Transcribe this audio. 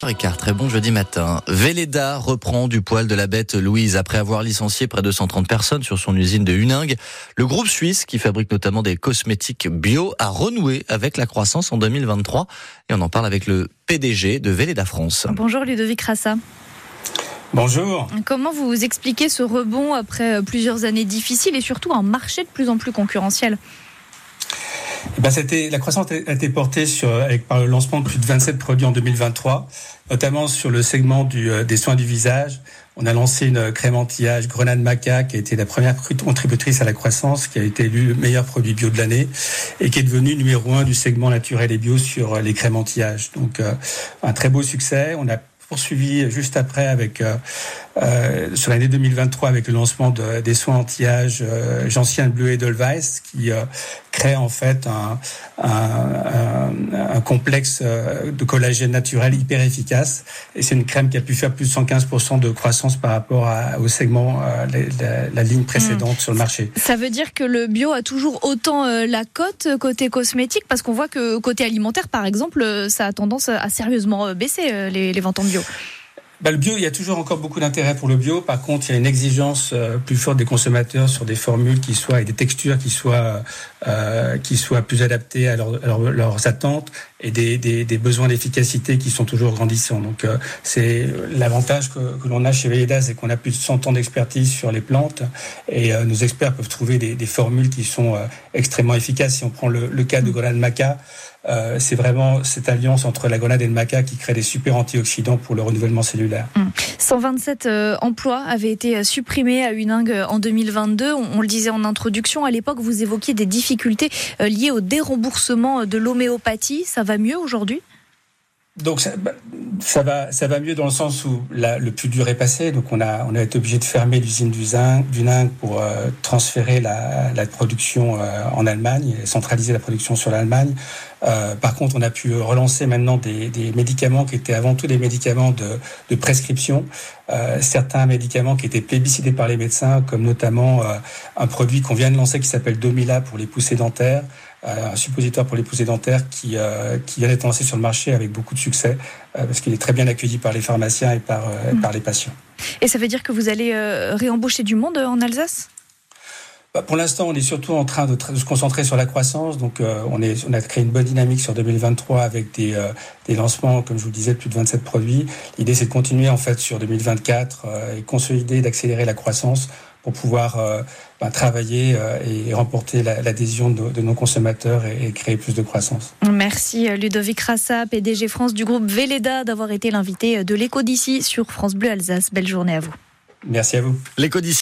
Ricard, très bon jeudi matin. Véleda reprend du poil de la bête Louise après avoir licencié près de 130 personnes sur son usine de Huningue. Le groupe suisse, qui fabrique notamment des cosmétiques bio, a renoué avec la croissance en 2023. Et on en parle avec le PDG de Véleda France. Bonjour Ludovic Rassa. Bonjour. Comment vous expliquez ce rebond après plusieurs années difficiles et surtout un marché de plus en plus concurrentiel? Eh ben, la croissance a été portée avec, par le lancement de plus de 27 produits en 2023, notamment sur le segment euh, des soins du visage. On a lancé une crème anti-âge Grenade Maca qui a été la première contributrice à la croissance, qui a été élu le meilleur produit bio de l'année et qui est devenu numéro un du segment naturel et bio sur euh, les crèmes anti-âge. Donc euh, un très beau succès. On a poursuivi juste après avec euh, sur l'année 2023 avec le lancement de, des soins anti-âge euh, Gentian Bleu Edelweiss qui euh, crée en fait un, un, un, complexe euh, de collagène naturel hyper efficace et c'est une crème qui a pu faire plus de 115% de croissance par rapport à, au segment la, la, ligne précédente mmh. sur le marché. Ça veut dire que le bio a toujours autant la cote côté cosmétique? Parce qu'on voit que côté alimentaire par exemple ça a tendance à sérieusement baisser les, les ventes en bio bah, le bio, il y a toujours encore beaucoup d'intérêt pour le bio. Par contre, il y a une exigence euh, plus forte des consommateurs sur des formules qui soient et des textures qui soient euh, qui soient plus adaptées à, leurs attentes et des, des, des besoins d'efficacité qui sont toujours grandissants. Donc, euh, c'est l'avantage que, que l'on a chez Velleda, c'est qu'on a plus de 100 ans d'expertise sur les plantes et euh, nos experts peuvent trouver des, des formules qui sont extrêmement efficaces. Si on prend le, le cas de Grenade Maca, euh, c'est vraiment cette alliance entre la grenade et le maca qui crée des super antioxydants pour le renouvellement cellulaire. 127 mmh. euh, emplois avaient été euh, supprimés à Uningue en 2022. On, on, le disait en introduction, à l'époque, vous évoquiez des difficultés liées au déremboursement de l'homéopathie. Ça va mieux aujourd'hui? Donc ça, bah, ça, va, ça va mieux dans le sens où le plus dur est passé. Donc on a, on a été obligé de fermer l'usine du Zinc pour euh, transférer la, production euh, en Allemagne et centraliser la production sur l'Allemagne. Euh, par contre, on a pu relancer maintenant des, des, médicaments qui étaient avant tout des médicaments de, de prescription. Euh, certains médicaments qui étaient plébiscités par les médecins, comme notamment un produit qu'on vient de lancer qui s'appelle Domila pour les poussées dentaires. Euh, un suppositoire pour les poussées dentaires qui, euh, qui vient d'être lancé sur le marché avec beaucoup de succès, euh, parce qu'il est très bien accueilli par les pharmaciens et par, mmh. par les patients. Et ça veut dire que vous allez réembaucher du monde en Alsace? Bah, pour l'instant, on est surtout en train de, de, se concentrer sur la croissance. Donc, euh, on, est, on a créé une bonne dynamique sur 2023 avec des, euh, des lancements, comme je vous le disais, de plus de 27 produits. L'idée, c'est de continuer en fait sur 2024 euh, et consolider, d'accélérer la croissance pour pouvoir bah, travailler et remporter l'adhésion de, de, nos consommateurs et, et, créer plus de croissance. Merci Ludovic Rassa, PDG France du groupe Véleda, d'avoir été l'invité de l'écho d'ici sur France Bleu Alsace. Belle journée à vous. Merci à vous. L'écho d'ici.